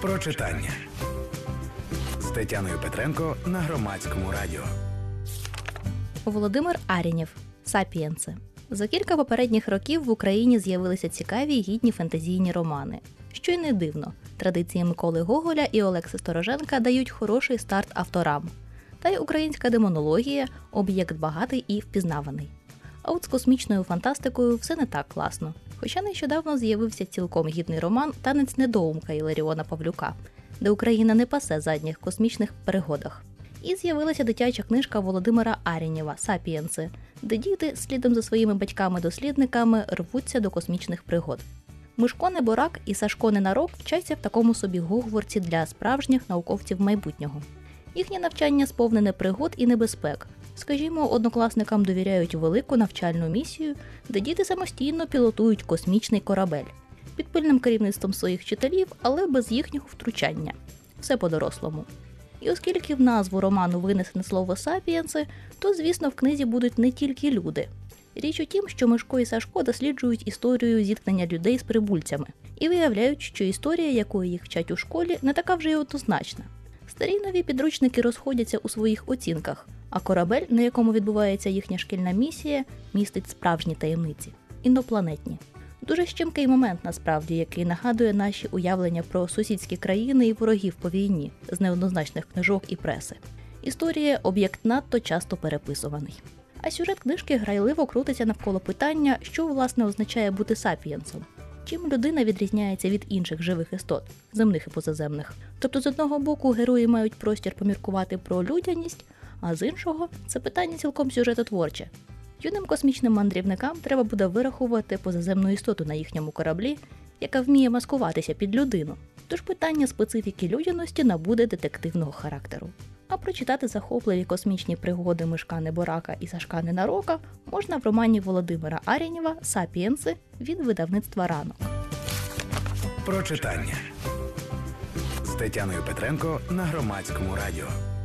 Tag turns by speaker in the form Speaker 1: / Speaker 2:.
Speaker 1: Про читання з Тетяною Петренко на громадському радіо.
Speaker 2: Володимир Арінєв Сапієнси. За кілька попередніх років в Україні з'явилися цікаві й гідні фентезійні романи. Що й не дивно, традиції Миколи Гоголя і Олекси Стороженка дають хороший старт авторам. Та й українська демонологія об'єкт багатий і впізнаваний. А от з космічною фантастикою все не так класно. Хоча нещодавно з'явився цілком гідний роман Танець недоумка Іларіона Павлюка, де Україна не пасе задніх космічних перегодах. І з'явилася дитяча книжка Володимира Арінєва Сапієнси, де діти слідом за своїми батьками-дослідниками рвуться до космічних пригод. Мишко Неборак і Сашко Ненарок вчаться в такому собі Гогворці для справжніх науковців майбутнього. Їхнє навчання сповнене пригод і небезпек. Скажімо, однокласникам довіряють велику навчальну місію, де діти самостійно пілотують космічний корабель під пильним керівництвом своїх вчителів, але без їхнього втручання. Все по-дорослому. І оскільки в назву роману винесене слово сапієнси, то, звісно, в книзі будуть не тільки люди. Річ у тім, що Мишко і Сашко досліджують історію зіткнення людей з прибульцями і виявляють, що історія, якої їх вчать у школі, не така вже й однозначна. Старі нові підручники розходяться у своїх оцінках, а корабель, на якому відбувається їхня шкільна місія, містить справжні таємниці інопланетні. Дуже щемкий момент, насправді, який нагадує наші уявлення про сусідські країни і ворогів по війні з неоднозначних книжок і преси. Історія об'єкт надто часто переписуваний. А сюжет книжки грайливо крутиться навколо питання, що власне означає бути сапієнсом. Чим людина відрізняється від інших живих істот, земних і позаземних. Тобто, з одного боку, герої мають простір поміркувати про людяність, а з іншого це питання цілком сюжетотворче. Юним космічним мандрівникам треба буде вирахувати позаземну істоту на їхньому кораблі, яка вміє маскуватися під людину. Тож питання специфіки людяності набуде детективного характеру. А прочитати захопливі космічні пригоди Мишка Неборака і Сашка Ненарока можна в романі Володимира Арєнєва Сапієнси від видавництва ранок.
Speaker 1: Прочитання з Тетяною Петренко на громадському радіо.